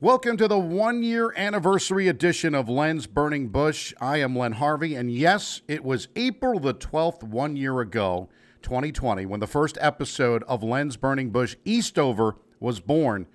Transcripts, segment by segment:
Welcome to the one year anniversary edition of Len's Burning Bush. I am Len Harvey, and yes, it was April the 12th, one year ago, 2020, when the first episode of Len's Burning Bush Eastover was born.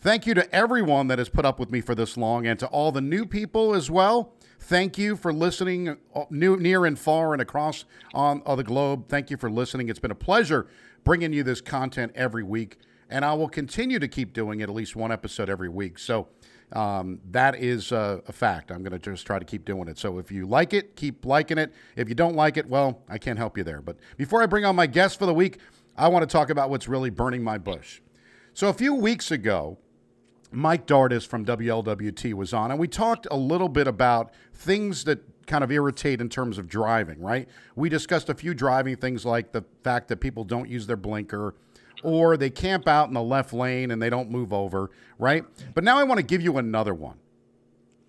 Thank you to everyone that has put up with me for this long and to all the new people as well. Thank you for listening uh, new, near and far and across on, on the globe. Thank you for listening. It's been a pleasure bringing you this content every week and I will continue to keep doing it at least one episode every week. So um, that is a fact. I'm going to just try to keep doing it. So if you like it, keep liking it. If you don't like it, well, I can't help you there. But before I bring on my guest for the week, I want to talk about what's really burning my bush. So a few weeks ago, Mike Dardis from WLWT was on, and we talked a little bit about things that kind of irritate in terms of driving, right? We discussed a few driving things like the fact that people don't use their blinker, or they camp out in the left lane and they don't move over, right? But now I want to give you another one.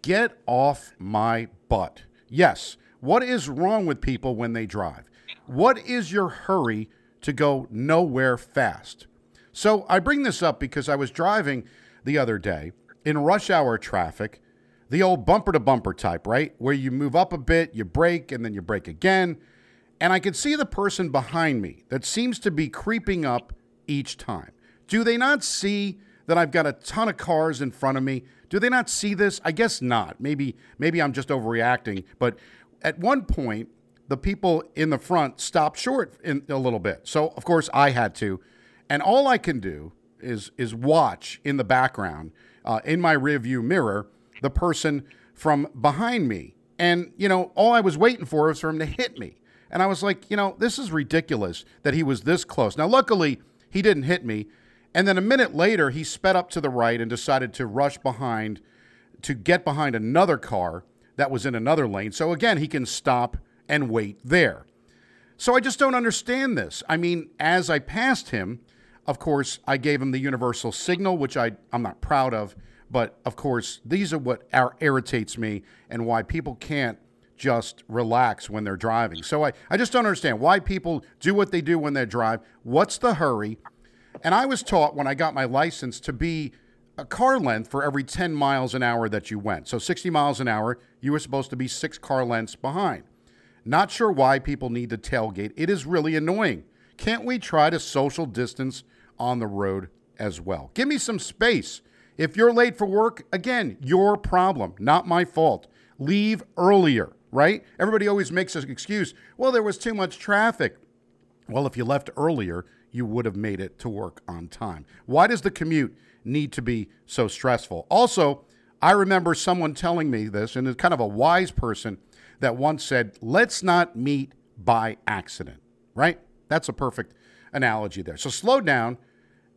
Get off my butt. Yes, what is wrong with people when they drive? What is your hurry to go nowhere fast? So I bring this up because I was driving the other day in rush hour traffic, the old bumper to bumper type, right? Where you move up a bit, you brake, and then you brake again. And I could see the person behind me that seems to be creeping up each time. Do they not see that I've got a ton of cars in front of me? Do they not see this? I guess not. Maybe maybe I'm just overreacting, but at one point the people in the front stopped short in a little bit. So of course I had to, and all I can do is is watch in the background uh, in my rearview mirror the person from behind me, and you know all I was waiting for was for him to hit me, and I was like, you know, this is ridiculous that he was this close. Now luckily he didn't hit me. And then a minute later, he sped up to the right and decided to rush behind to get behind another car that was in another lane. So again, he can stop and wait there. So I just don't understand this. I mean, as I passed him, of course, I gave him the universal signal, which I, I'm not proud of. But of course, these are what irritates me and why people can't just relax when they're driving. So I, I just don't understand why people do what they do when they drive. What's the hurry? And I was taught when I got my license to be a car length for every 10 miles an hour that you went. So 60 miles an hour, you were supposed to be six car lengths behind. Not sure why people need to tailgate. It is really annoying. Can't we try to social distance on the road as well? Give me some space. If you're late for work, again, your problem, not my fault. Leave earlier right? Everybody always makes an excuse. Well, there was too much traffic. Well, if you left earlier, you would have made it to work on time. Why does the commute need to be so stressful? Also, I remember someone telling me this, and it's kind of a wise person that once said, let's not meet by accident, right? That's a perfect analogy there. So slow down,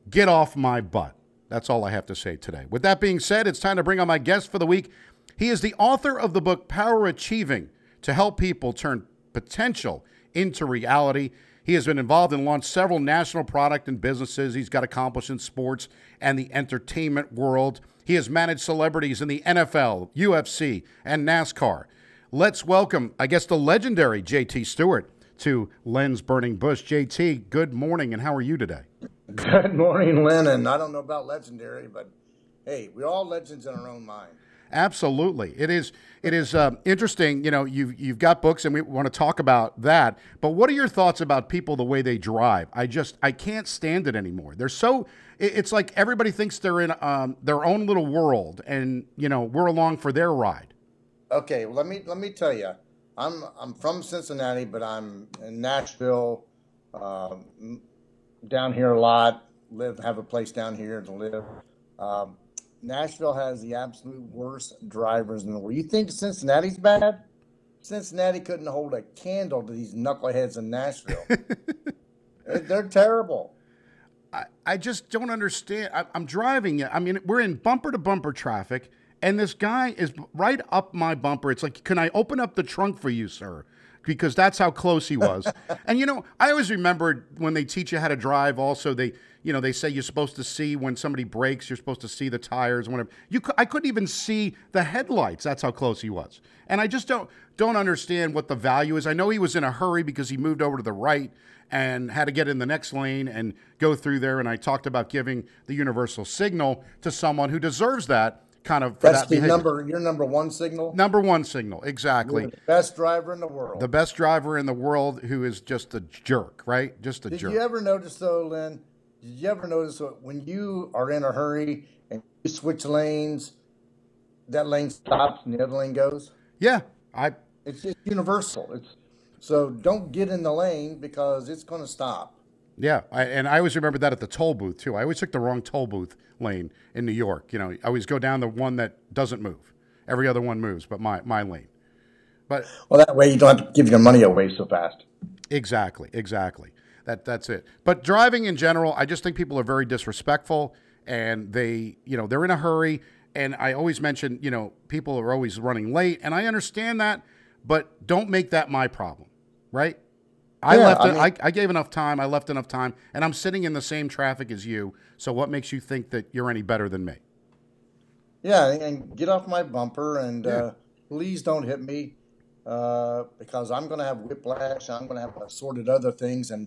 get off my butt. That's all I have to say today. With that being said, it's time to bring on my guest for the week. He is the author of the book Power Achieving to help people turn potential into reality. He has been involved and launched several national product and businesses. He's got accomplished in sports and the entertainment world. He has managed celebrities in the NFL, UFC, and NASCAR. Let's welcome, I guess, the legendary JT Stewart to Len's Burning Bush. JT, good morning, and how are you today? Good morning, Len. And I don't know about legendary, but hey, we're all legends in our own mind. Absolutely, it is. It is uh, interesting. You know, you've you've got books, and we want to talk about that. But what are your thoughts about people the way they drive? I just I can't stand it anymore. They're so. It's like everybody thinks they're in um, their own little world, and you know we're along for their ride. Okay, let me let me tell you. I'm I'm from Cincinnati, but I'm in Nashville, uh, down here a lot. Live have a place down here to live. Um, Nashville has the absolute worst drivers in the world. You think Cincinnati's bad? Cincinnati couldn't hold a candle to these knuckleheads in Nashville. They're terrible. I, I just don't understand. I, I'm driving. I mean, we're in bumper to bumper traffic, and this guy is right up my bumper. It's like, can I open up the trunk for you, sir? Because that's how close he was. and you know, I always remembered when they teach you how to drive. Also, they you know they say you're supposed to see when somebody brakes. You're supposed to see the tires. Whatever. you, I couldn't even see the headlights. That's how close he was. And I just don't don't understand what the value is. I know he was in a hurry because he moved over to the right and had to get in the next lane and go through there. And I talked about giving the universal signal to someone who deserves that kind of. That's that the number. Your number one signal. Number one signal, exactly. Best driver in the world. The best driver in the world who is just a jerk, right? Just a jerk. Did you ever notice though, Lynn? Did you ever notice when you are in a hurry and you switch lanes, that lane stops and the other lane goes? yeah, I. It's just universal. It's so don't get in the lane because it's going to stop. Yeah, I, and I always remember that at the toll booth too. I always took the wrong toll booth lane in New York. You know, I always go down the one that doesn't move. Every other one moves, but my my lane. But Well, that way you don't have to give your money away so fast. Exactly, exactly. That that's it. But driving in general, I just think people are very disrespectful and they, you know, they're in a hurry and I always mention, you know, people are always running late and I understand that, but don't make that my problem, right? I Yeah, left I mean- I, I gave enough time, I left enough time and I'm sitting in the same traffic as you. So what makes you think that you're any better than me? Yeah, and get off my bumper and Yeah. uh, please don't hit me uh, because I'm going to have whiplash. I'm going to have assorted other things, and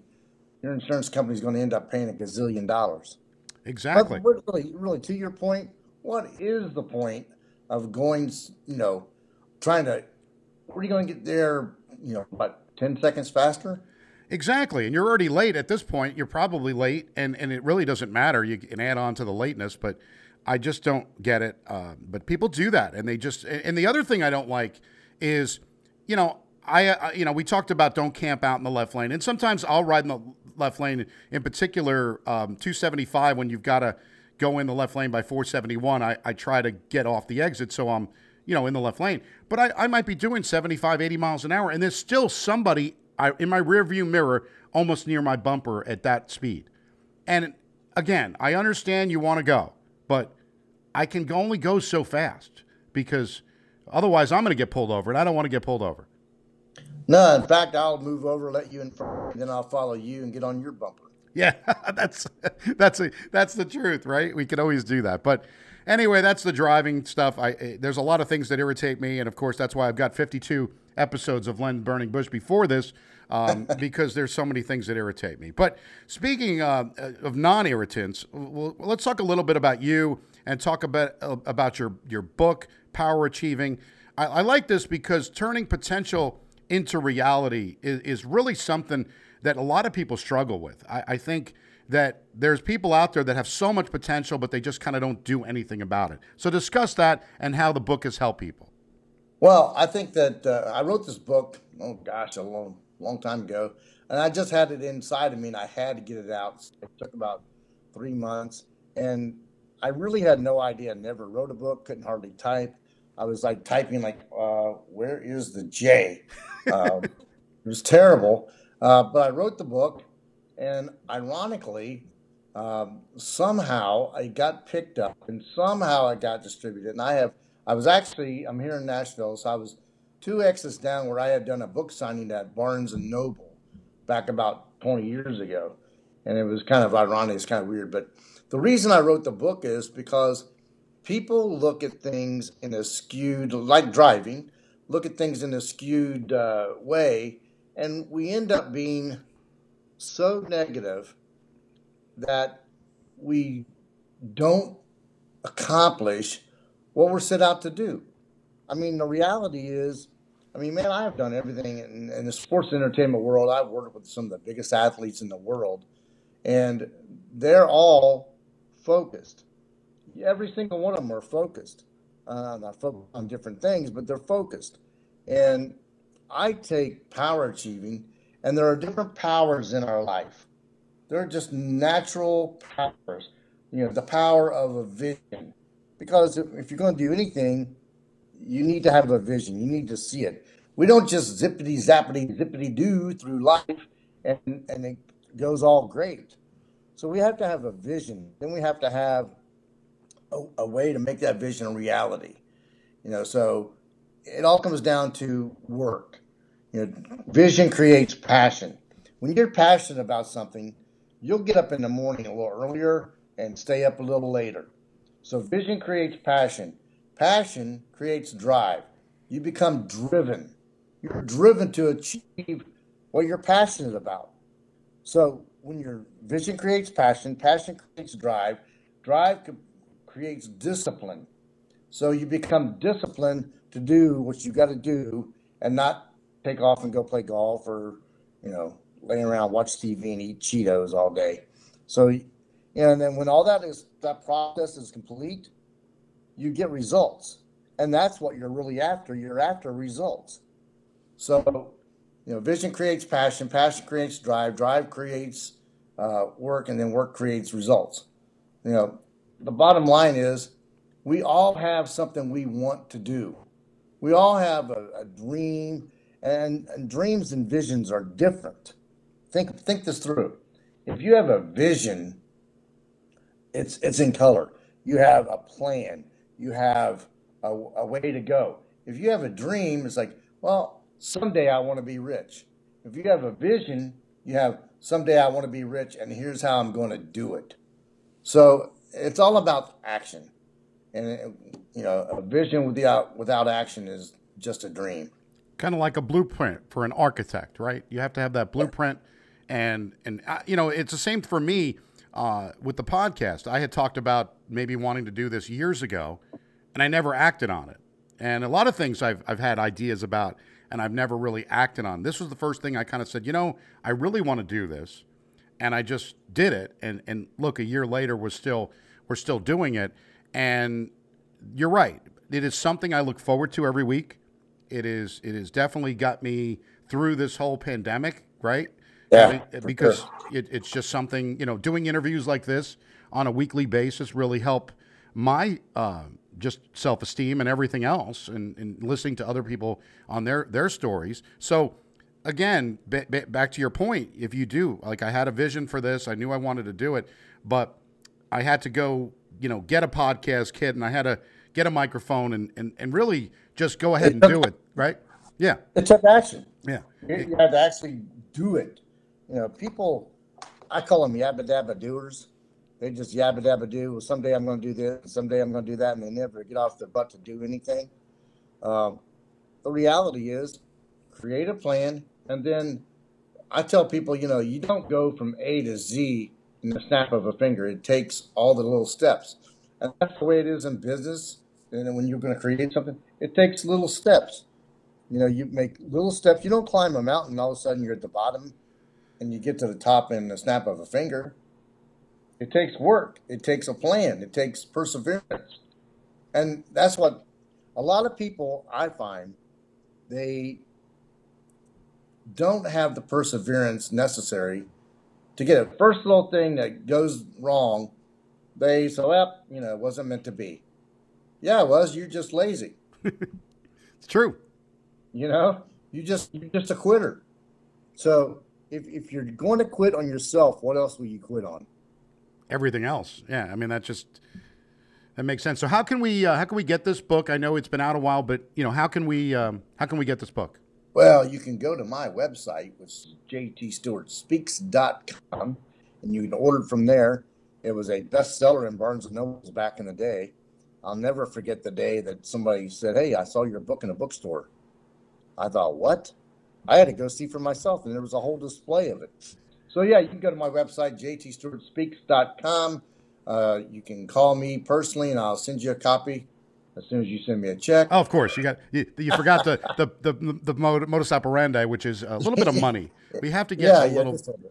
your insurance company is going to end up paying a gazillion dollars. Exactly. But really, really, to your point, what is the point of going? You know, trying to? Where are you going to get there? You know, what? Ten seconds faster? Exactly. And you're already late at this point. You're probably late, and, and it really doesn't matter. You can add on to the lateness, but I just don't get it. Uh, but people do that, and they just. And the other thing I don't like is, you know, I, uh, you know, we talked about don't camp out in the left lane, and sometimes I'll ride in the left lane. In particular, um, 275 when you've got to go in the left lane by 471. I, I try to get off the exit, so I'm, you know, in the left lane. But I, I might be doing 75, 80 miles an hour, and there's still somebody I, in my rear view mirror almost near my bumper at that speed. And again, I understand you want to go, but I can only go so fast because otherwise I'm going to get pulled over, and I don't want to get pulled over. No, in fact, I'll move over, let you in front, then I'll follow you and get on your bumper. Yeah, that's that's a, that's the truth, right? We can always do that. But anyway, that's the driving stuff. I eh, there's a lot of things that irritate me, and of course that's why I've got 52 episodes of Len Burning Bush before this, um, because there's so many things that irritate me. But speaking uh, of non-irritants, well, let's talk a little bit about you and talk about about your your book, Power Achieving. I, I like this because turning potential into reality is, is really something that a lot of people struggle with. I, I think that there's people out there that have so much potential, but they just kind of don't do anything about it. So discuss that and how the book has helped people. Well, I think that uh, I wrote this book, oh gosh, a long, long time ago, and I just had it inside of me and I had to get it out. It took about three months, and I really had no idea. Never wrote a book, couldn't hardly type. I was like typing, like, uh, where is the J? Um, it was terrible. Uh, but I wrote the book, and ironically, um, somehow it got picked up, and somehow it got distributed. And I have, I was actually, I'm here in Nashville, so I was two exits down where I had done a book signing at Barnes and Noble back about 20 years ago, and it was kind of ironic. It's kind of weird, but the reason I wrote the book is because people look at things in a skewed, like driving, look at things in a skewed uh, way, and we end up being so negative that we don't accomplish what we're set out to do. I mean, the reality is, I mean, man, I've done everything in, in the sports entertainment world. I've worked with some of the biggest athletes in the world, and they're all focused. Every single one of them are focused. Uh, not focused on different things, but they're focused. And I take power achieving, and there are different powers in our life. They're just natural powers. You know, the power of a vision. Because if, you're going to do anything, you need to have a vision. You need to see it. We don't just zippity zappity zippity do through life and, and it goes all great. So we have to have a vision. Then we have to have a, a way to make that vision a reality. You know, so it all comes down to work. You know, vision creates passion. When you're passionate about something, you'll get up in the morning a little earlier and stay up a little later. So vision creates passion. Passion creates drive. You become driven. You're driven to achieve what you're passionate about. So when your vision creates passion, passion creates drive, drive creates discipline. So you become disciplined to do what you got to do and not take off and go play golf or, you know, laying around, watch TV and eat Cheetos all day. So, and then when all that is, that process is complete, you get results. And that's what you're really after. You're after results. So, you know, vision creates passion, passion creates drive, drive creates uh, work, and then work creates results. You know, the bottom line is we all have something we want to do. We all have a, a dream, and, and dreams and visions are different. Think think this through. If you have a vision, it's it's in color. You have a plan. You have a, a way to go. If you have a dream, it's like, well, someday I want to be rich. If you have a vision, you have someday I want to be rich, and here's how I'm going to do it. So it's all about action, and you know, a vision without without action is just a dream. Kind of like a blueprint for an architect, right? You have to have that blueprint, and and uh, you know, it's the same for me uh, with the podcast. I had talked about maybe wanting to do this years ago, and I never acted on it. And a lot of things I've I've had ideas about, and I've never really acted on. This was the first thing I kind of said, you know, I really want to do this, and I just did it. And and look, a year later, we're still we're still doing it. And you're right. It is something I look forward to every week. It is it has definitely got me through this whole pandemic, right? Yeah, because sure. it, it's just something you know. Doing interviews like this on a weekly basis really help my uh, just self esteem and everything else, and, and, listening to other people on their their stories. So again, b- b- back to your point, if you do like, I had a vision for this, I knew I wanted to do it, but I had to go, you know, get a podcast kit, and I had to get a microphone and and, and really just go ahead and do it, right? Yeah, it took action. Yeah, you had to actually do it. You know, people, I call them yabba dabba doers. They just yabba dabba do. Well, someday I'm going to do this, someday I'm going to do that, and they never get off their butt to do anything. Um, the reality is, create a plan, and then I tell people, you know, you don't go from A to Z in the snap of a finger. It takes all the little steps, and that's the way it is in business. And when you're going to create something, it takes little steps. You know, you make little steps. You don't climb a mountain, all of a sudden you're at the bottom and you get to the top in the snap of a finger. It takes work. It takes a plan. It takes perseverance. And that's what a lot of people I find they don't have the perseverance necessary to get a first little thing that goes wrong. They say, well, you know, it wasn't meant to be. Yeah, it was. You're just lazy. it's true. You know, you just you're just a quitter. So if, if you're going to quit on yourself, what else will you quit on? Everything else. Yeah, I mean that just that makes sense. So how can we uh, how can we get this book? I know it's been out a while, but you know how can we um, how can we get this book? Well, you can go to my website, which is jtstewartspeaks.com, and you can order from there. It was a bestseller in Barnes and Nobles back in the day. I'll never forget the day that somebody said, "Hey, I saw your book in a bookstore." I thought, "What?" I had to go see for myself, and there was a whole display of it. So yeah, you can go to my website, jtstewartspeaks.com. Uh, you can call me personally, and I'll send you a copy as soon as you send me a check. Oh, of course, you got you, you forgot the, the the the modus operandi, which is a little bit of money. We have to get yeah, a little. Yeah,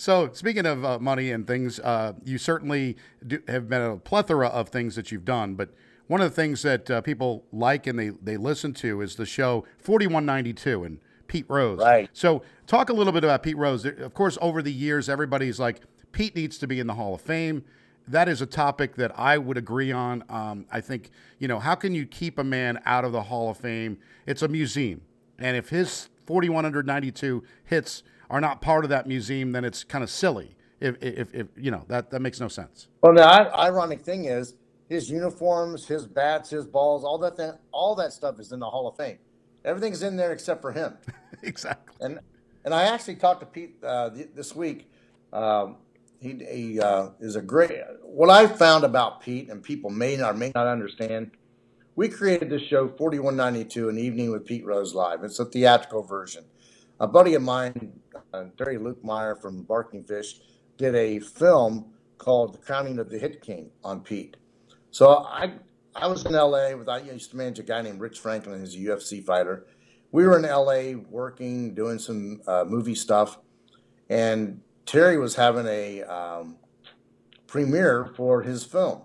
so, speaking of uh, money and things, uh, you certainly do, have been a plethora of things that you've done. But one of the things that uh, people like and they, they listen to is the show 4192. And Pete Rose. Right. So talk a little bit about Pete Rose. Of course, over the years, everybody's like, Pete needs to be in the Hall of Fame. That is a topic that I would agree on. Um, I think, you know, how can you keep a man out of the Hall of Fame? It's a museum. And if his 4,192 hits are not part of that museum, then it's kind of silly. If, if, if, you know, that, that makes no sense. Well, the ironic thing is his uniforms, his bats, his balls, all that, thing, all that stuff is in the Hall of Fame. Everything's in there except for him. exactly. And and I actually talked to Pete uh, this week. Um, he, he uh, is a great. What I found about Pete, and people may not may not understand, we created this show 4192, an evening with Pete Rose live. It's a theatrical version. A buddy of mine, uh, Terry Luke Meyer from Barking Fish, did a film called The Crowning of the Hit King on Pete. So I I was in LA with I used to manage a guy named Rich Franklin, who's a UFC fighter. We were in LA working, doing some uh, movie stuff, and Terry was having a um, premiere for his film,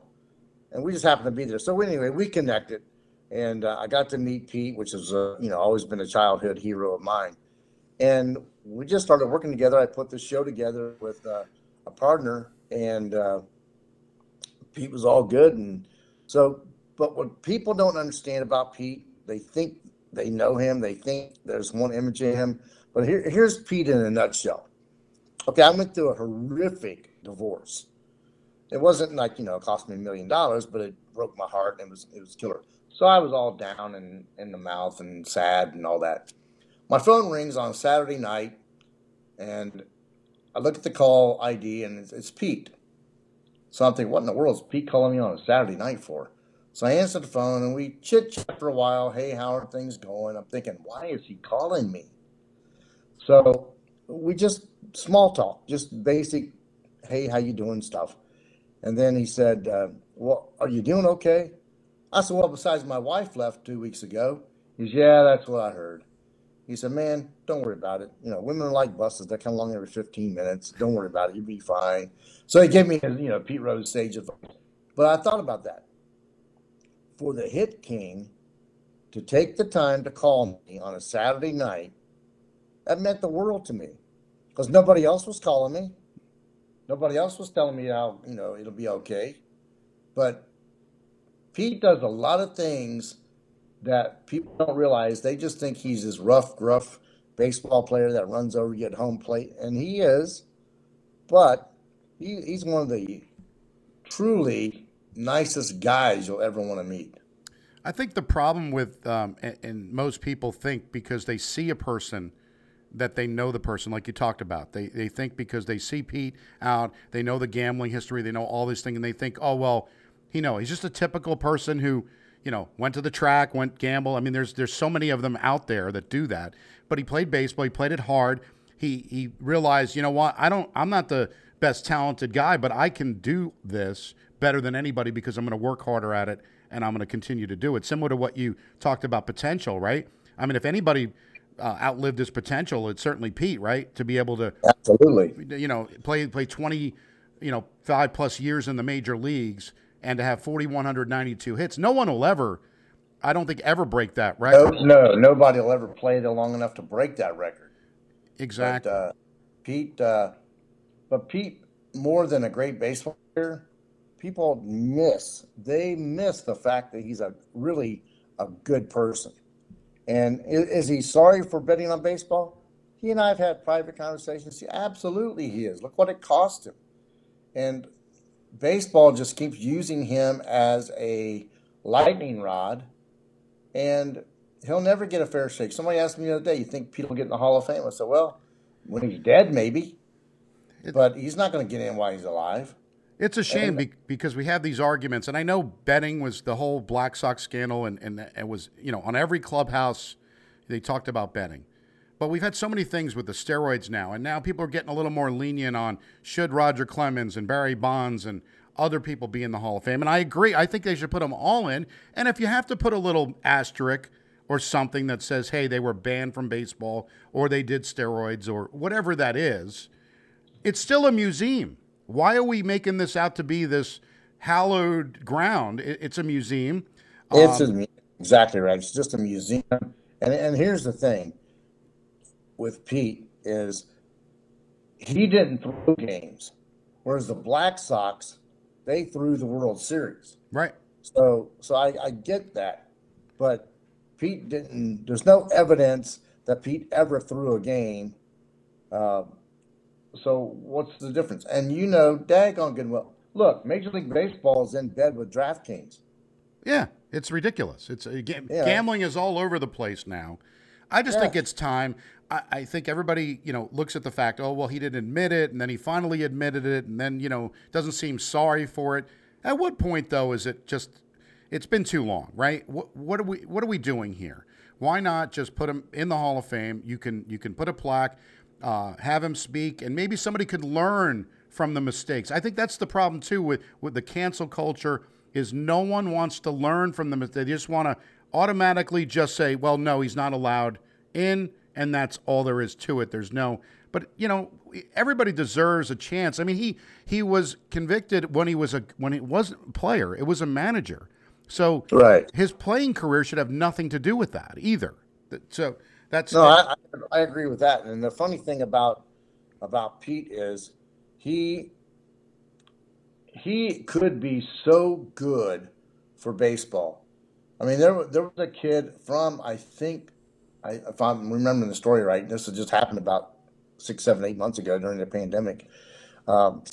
and we just happened to be there. So anyway, we connected, and uh, I got to meet Pete, which has you know always been a childhood hero of mine, and we just started working together. I put the show together with uh, a partner, and uh, Pete was all good, and so. But what people don't understand about Pete, they think they know him, they think there's one image of him. But here, here's Pete in a nutshell. Okay, I went through a horrific divorce. It wasn't like you know, it cost me a million dollars, but it broke my heart and it was it was killer. So I was all down and in the mouth and sad and all that. My phone rings on Saturday night, and I look at the call ID and it's, it's Pete. So I'm thinking, what in the world is Pete calling me on a Saturday night for? So I answered the phone and we chit chat for a while. Hey, how are things going? I'm thinking, why is he calling me? So we just small talk, just basic, hey, how you doing stuff. And then he said, uh, well, are you doing okay? I said, well, besides my wife left two weeks ago. He said, yeah, that's what I heard. He said, man, don't worry about it. You know, women are like buses. They come along every 15 minutes. Don't worry about it. You'll be fine. So he gave me, you know, Pete Rose sage advice. But I thought about that for the hit king to take the time to call me on a Saturday night, that meant the world to me because nobody else was calling me. Nobody else was telling me how, you know, it'll be okay. But Pete does a lot of things that people don't realize. They just think he's this rough, gruff baseball player that runs over you at home plate, and he is. But he, he's one of the truly nicest guys you'll ever want to meet. I think the problem with, um, and, and, most people think because they see a person that they know the person, like you talked about. They, they think because they see Pete out, they know the gambling history, they know all this thing, and they think, oh, well, you know, he's just a typical person who, you know, went to the track, went gamble. I mean, there's there's so many of them out there that do that. But he played baseball, he played it hard. He he realized, you know what, I don't I'm not the best talented guy, but I can do this better than anybody because I'm going to work harder at it and I'm going to continue to do it. Similar to what you talked about potential, right? I mean, if anybody uh, outlived his potential, it's certainly Pete, right? To be able to absolutely, you know, play play 20, you know, five plus years in the major leagues and to have 4,192 hits. No one will ever, I don't think, ever break that right? No, no nobody will ever play there long enough to break that record. Exactly. But, uh, Pete, uh, but Pete, more than a great baseball player, people miss. They miss the fact that he's a really a good person. And is, is he sorry for betting on baseball? He and I have had private conversations. Absolutely, he is. Look what it cost him. And baseball just keeps using him as a lightning rod, and he'll never get a fair shake. Somebody asked me the other day, "You think Pete will get in the Hall of Fame?" I said, "Well, when he's dead, maybe, but he's not going to get in while he's alive." It's a shame be- because we have these arguments, and I know betting was the whole Black Sox scandal, and, and it was, you know, on every clubhouse they talked about betting. But we've had so many things with the steroids now, and now people are getting a little more lenient on should Roger Clemens and Barry Bonds and other people be in the Hall of Fame. And I agree. I think they should put them all in. And if you have to put a little asterisk or something that says, hey, they were banned from baseball or they did steroids or whatever that is, it's still a museum. Why are we making this out to be this hallowed ground? it's a museum. It's um, a, exactly right. It's just a museum. And and here's the thing with Pete is he didn't throw games, whereas the Black Sox they threw the World Series. Right. So so I, I get that, but Pete didn't. There's no evidence that Pete ever threw a game. Uh, so what's the difference? And you know, daggone good well. Look, Major League Baseball is in bed with DraftKings. Yeah, It's ridiculous. It's uh, ga- Yeah. gambling is all over the place now. I just think it's time. I, I think everybody, you know, looks at the fact, oh well, he didn't admit it, and then he finally admitted it, and then you know doesn't seem sorry for it. At what point though is it just? It's been too long, right? What, what are we What are we doing here? Why not just put him in the Hall of Fame? You can you can put a plaque, uh, have him speak, and maybe somebody could learn from the mistakes. I think that's the problem too with with the cancel culture is no one wants to learn from them. They just want to automatically just say, well, no, he's not allowed in, and that's all there is to it. There's no, but you know, everybody deserves a chance. I mean, he he was convicted when he was a when he wasn't a player. It was a manager. So Right. his playing career should have nothing to do with that either. So that's No, I, I I agree with that. And the funny thing about about Pete is he he could be so good for baseball. I mean, there wa- there was a kid from I think I if I'm remembering the story right. This had just happened about six, seven, eight months ago during the pandemic. Um,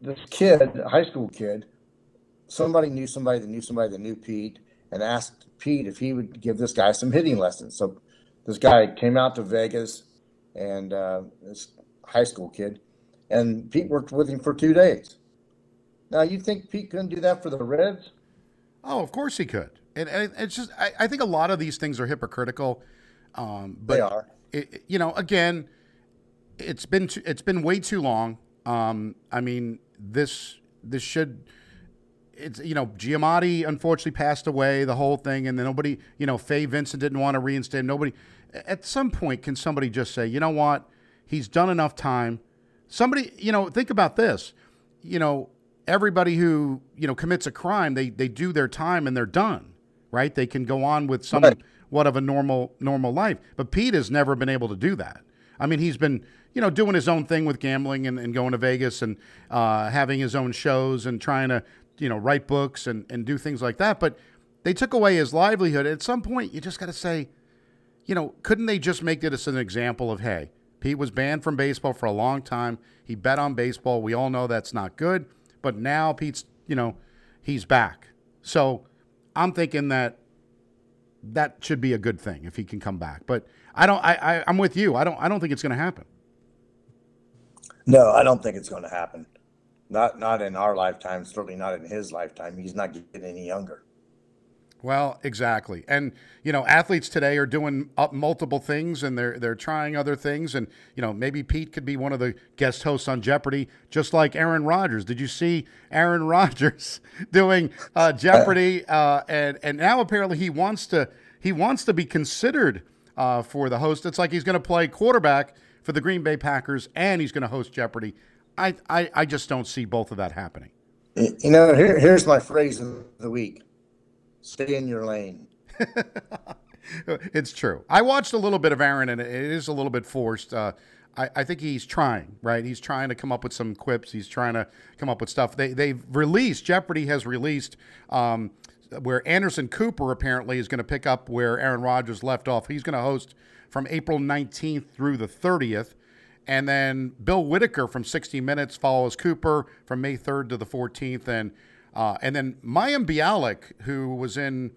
this kid, a high school kid, somebody knew somebody that knew somebody that knew Pete and asked Pete if he would give this guy some hitting lessons. So this guy came out to Vegas and uh, this high school kid, and Pete worked with him for two days. Now you think Pete couldn't do that for the Reds? Oh, of course he could. And, and it's just, I, I think a lot of these things are hypocritical. Um, but They are. It, you know, again, it's been too, it's been way too long. Um, I mean, this this should. It's you know Giamatti unfortunately passed away the whole thing and then nobody you know Fay Vincent didn't want to reinstate him. nobody at some point can somebody just say you know what? He's done enough time. Somebody you know think about this. You know everybody who you know commits a crime they they do their time and they're done right? They can go on with some Right. what of a normal normal life. But pete has never been able to do that. I mean he's been you know doing his own thing with gambling and, and going to vegas and uh, having his own shows and trying to you know write books and, and do things like that but they took away his livelihood at some point you just got to say you know, couldn't they just make this an example of, hey, Pete was banned from baseball for a long time. He bet on baseball. We all know that's not good. But now Pete's, you know, he's back. So I'm thinking that that should be a good thing if he can come back. But I don't. I, I I'm with you. I don't. I don't think it's going to happen. No, I don't think it's going to happen. Not not in our lifetime. Certainly not in his lifetime. He's not getting any younger. Well, exactly. And you know, athletes today are doing up multiple things and they're they're trying other things and you know, maybe Pete could be one of the guest hosts on Jeopardy just like Aaron Rodgers. Did you see Aaron Rodgers doing uh, Jeopardy uh, and and now apparently he wants to he wants to be considered uh, for the host. It's like he's going to play quarterback for the Green Bay Packers and he's going to host Jeopardy. I, I I just don't see both of that happening. You know, here, here's my phrase of the week: "Stay in your lane." It's true. I watched a little bit of Aaron, and it is a little bit forced. Uh, I, I think he's trying, right? He's trying to come up with some quips. He's trying to come up with stuff. They they've released Jeopardy has released um, where Anderson Cooper apparently is going to pick up where Aaron Rodgers left off. He's going to host from April 19th through the 30th. And then Bill Whitaker from 60 Minutes follows Cooper from May 3rd to the 14th. And uh, and then Mayim Bialik, who was in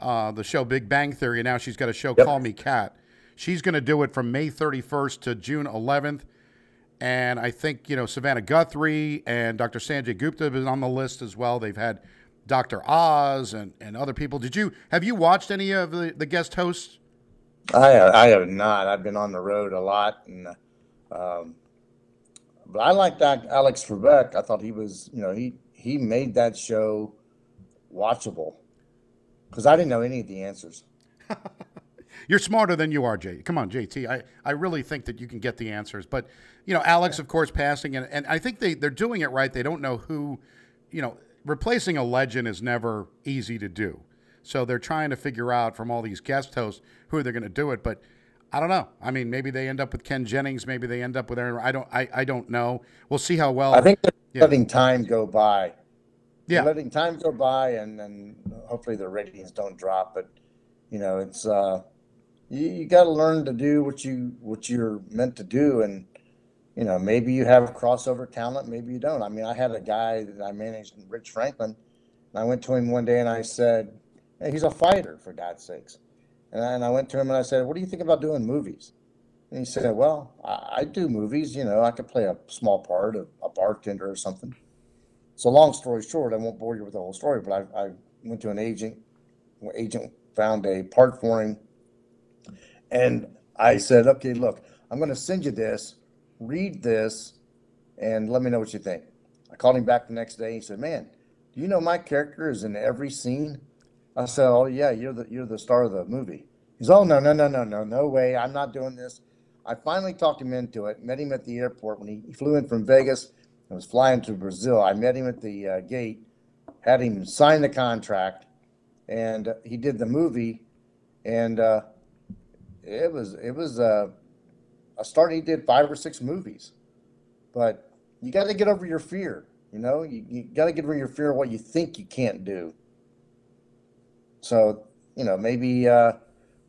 uh, the show Big Bang Theory, and now she's got a show Yep. Call Me Kat. She's going to do it from May 31st to June 11th. And I think, you know, Savannah Guthrie and Dr. Sanjay Gupta have been on the list as well. They've had Dr. Oz and, and other people. Did you have you watched any of the, the guest hosts? I I have not. I've been on the road a lot, and um, but I like that Alex Trebek. I thought he was, you know, he he made that show watchable because I didn't know any of the answers. You're smarter than you are, Jay. Come on, JT. I, I really think that you can get the answers. But, you know, Alex, of course, passing, and, and I think they, they're doing it right. They don't know who, you know, replacing a legend is never easy to do. So they're trying to figure out from all these guest hosts who they're going to do it. But I don't know. I mean, maybe they end up with Ken Jennings. Maybe they end up with Aaron. I don't. I, I don't know. We'll see how well. I think they're Yeah. letting time go by. Yeah. letting time go by, and and hopefully the ratings don't drop. But you know, it's uh, you, you got to learn to do what you what you're meant to do, and you know, maybe you have crossover talent, maybe you don't. I mean, I had a guy that I managed, Rich Franklin, and I went to him one day and I said, And he's a fighter, for God's sakes. And I, went to him and I said, What do you think about doing movies? And he said, Well, I, I do movies. You know, I could play a small part, of a bartender or something. So, long story short, I won't bore you with the whole story, but I, I went to an agent. Agent found a part for him. And I said, Okay, look, I'm going to send you this. Read this and let me know what you think. I called him back the next day. He said, Man, do you know my character is in every scene? I said, Oh, yeah, you're the, you're the star of the movie. He's, Oh, no, no, no, no, no, no way. I'm not doing this. I finally talked him into it, met him at the airport when he, he flew in from Vegas and was flying to Brazil. I met him at the uh, gate, had him sign the contract, and uh, he did the movie. And uh, it was, it was a start. He did five or six movies, but you got to get over your fear. You know, you, you got to get over your fear of what you think you can't do. So, you know, maybe uh,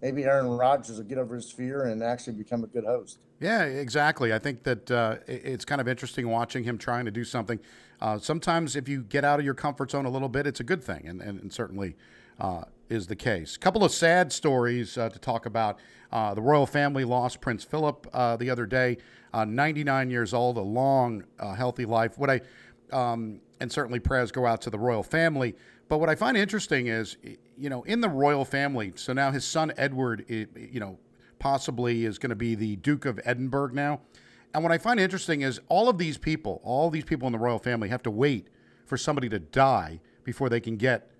maybe Aaron Rodgers will get over his fear and actually become a good host. Yeah, exactly. I think that uh, it's kind of interesting watching him trying to do something. Uh, sometimes, if you get out of your comfort zone a little bit, it's a good thing, and, and, and certainly uh, is the case. A couple of sad stories uh, to talk about. Uh, the royal family lost Prince Philip uh, the other day, 99 years old, a long, healthy life. What I um, and certainly prayers go out to the royal family. But what I find interesting is, you know, in the royal family, so now his son Edward, you know, possibly is going to be the Duke of Edinburgh now. And what I find interesting is all of these people, all these people in the royal family have to wait for somebody to die before they can get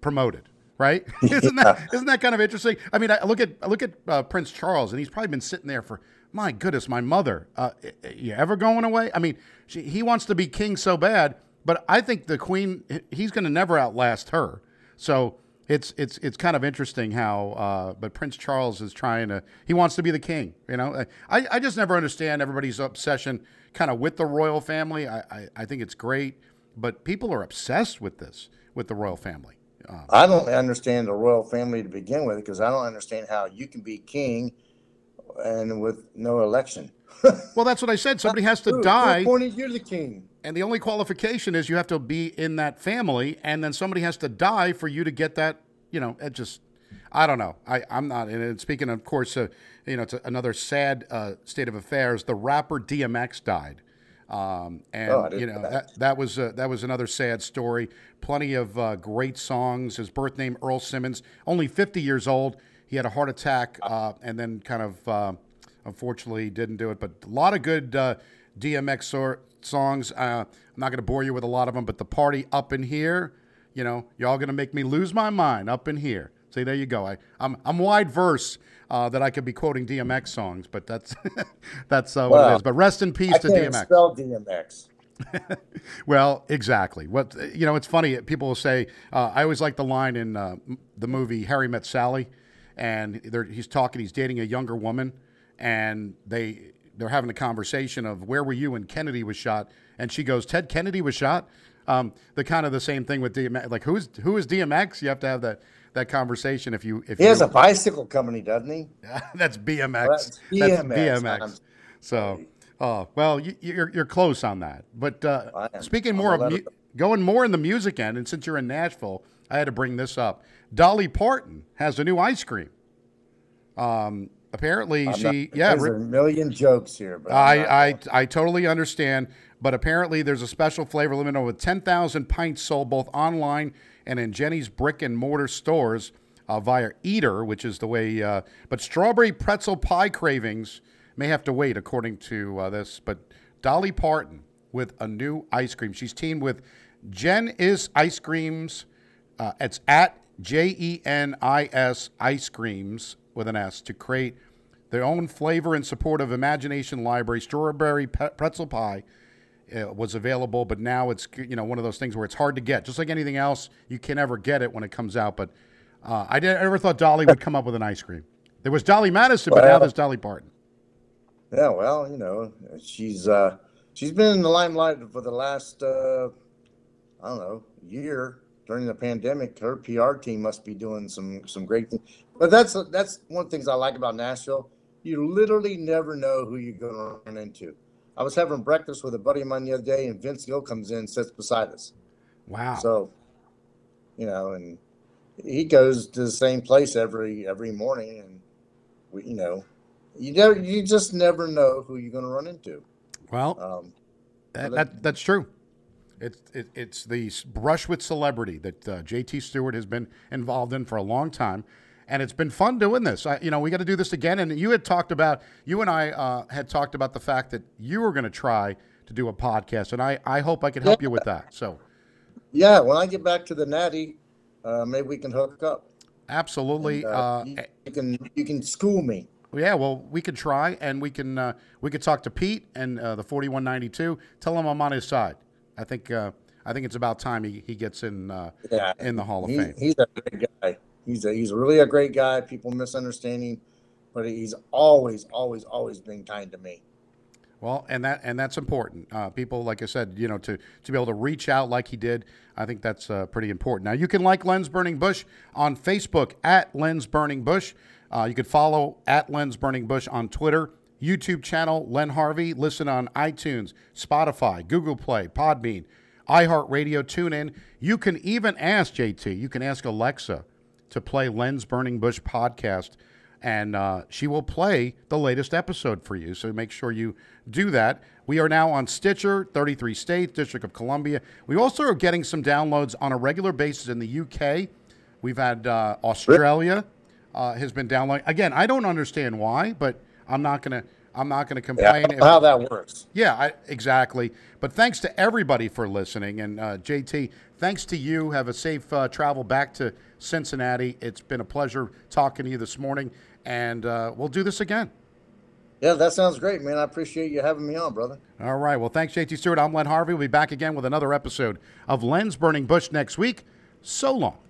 promoted, right? isn't that isn't that kind of interesting? I mean, I look at I look at uh, Prince Charles, and he's probably been sitting there for my goodness, my mother. Uh, you ever going away? I mean, she, he wants to be king so bad but I think the Queen, he's going to never outlast her. So it's it's it's kind of interesting how, uh, but Prince Charles is trying to. He wants to be the king. You know, I, I just never understand everybody's obsession kind of with the royal family. I, I, I think it's great, but people are obsessed with this with the royal family. Uh, I don't understand the royal family to begin with because I don't understand how you can be king and with no election. well, that's what I said. Somebody has to die. Appointed you the king? And the only qualification is you have to be in that family, and then somebody has to die for you to get that. You know, it just, I don't know. I, I'm not. And speaking, of course, uh, you know, it's another sad uh, state of affairs. The rapper DMX died. Um, and oh, you know that. that, was uh, that was another sad story. Plenty of uh, great songs. His birth name Earl Simmons, only 50 years old. He had a heart attack uh, and then kind of uh, unfortunately didn't do it. But a lot of good uh, DMX sort songs. Uh, I'm not going to bore you with a lot of them, but the party up in here, you know, y'all going to make me lose my mind up in here. See, there you go. I, I'm, I'm wide verse uh, that I could be quoting DMX songs, but that's that's uh, well, what it is. But rest in peace I to DMX. Spell DMX. well, exactly. What you know, it's funny. People will say. Uh, I always like the line in uh, the movie Harry Met Sally, and he's talking. He's dating a younger woman, and they they're having a conversation of where were you when Kennedy was shot, and she goes, Ted Kennedy was shot. Um, the kind of the same thing with DMX. Like who's who is DMX? You have to have that that conversation if you if he you, has a bicycle company, doesn't he? that's BMX. that's BMX. That's BMX. So, oh well, you, are you're, you're close on that. But uh, speaking more of mu- going more in the music end, and since you're in Nashville, I had to bring this up. Dolly Parton has a new ice cream. Um, apparently I'm she not, yeah there's a million jokes here but I, I I totally understand but apparently there's a special flavor limited with 10,000 pints sold both online and in Jeni's brick and mortar stores uh, via Eater which is the way uh, but strawberry pretzel pie cravings may have to wait according to uh, this but Dolly Parton with a new ice cream. She's teamed with Jen is ice creams uh, it's at J E N I S ice creams with an S to create their own flavor and support of Imagination Library. Strawberry pretzel pie uh, was available, but now it's you know one of those things where it's hard to get. Just like anything else, you can never get it when it comes out. But uh, I, did, I never thought Dolly would come up with an ice cream. There was Dolly Madison, but well, now there's Dolly Parton. Yeah, well, you know, she's uh, she's been in the limelight for the last uh, I don't know year during the pandemic. Her PR team must be doing some some great things. But that's that's one of the things I like about Nashville. You literally never know who you're going to run into. I was having breakfast with a buddy of mine the other day, and Vince Gill comes in and sits beside us. Wow. So, you know, and he goes to the same place every every morning, and we, you know, you never, you just never know who you're going to run into. Well, Um, that, that, that's true. It's it, it's the brush with celebrity that uh, JT Stewart has been involved in for a long time, and it's been fun doing this. I, you know, we got to do this again. And you had talked about you and I uh, had talked about the fact that you were going to try to do a podcast, and I I hope I can help you with that. So yeah, when I get back to the Natty, uh, maybe we can hook up. absolutely. Uh, Uh, you, can you can school me. Yeah, well, we could try, and we can uh, we could talk to Pete and uh, the forty one ninety two. Tell him I'm on his side. I think uh, I think it's about time he, he gets in uh, Yeah, in the Hall of he, Fame. he's a great guy. He's a, he's really a great guy. People misunderstand him, but he's always always always been kind to me. Well, and that and that's important. Uh, people, like I said, you know, to to be able to reach out like he did, I think that's uh, pretty important. Now, you can like Lens Burning Bush on Facebook at Lens Burning Bush. Uh, you can follow at Lens Burning Bush on Twitter, YouTube channel Len Harvey. Listen on iTunes, Spotify, Google Play, Podbean, iHeartRadio, TuneIn. You can even ask JT. You can ask Alexa to play Lens Burning Bush podcast and uh, she will play the latest episode for you. So make sure you do that. We are now on Stitcher, 33 states, District of Columbia. We also are getting some downloads on a regular basis in the UK. We've had uh, Australia uh, has been downloading. Again, I don't understand why, but I'm not gonna I'm not gonna complain. know how that works. Yeah, I, exactly. But thanks to everybody for listening. And uh, JT, thanks to you. Have a safe uh, travel back to Cincinnati. It's been a pleasure talking to you this morning. And uh, we'll do this again. Yeah, that sounds great, man. I appreciate you having me on, brother. All right. Well, thanks, JT Stewart. I'm Len Harvey. We'll be back again with another episode of Lens Burning Bush next week. So long.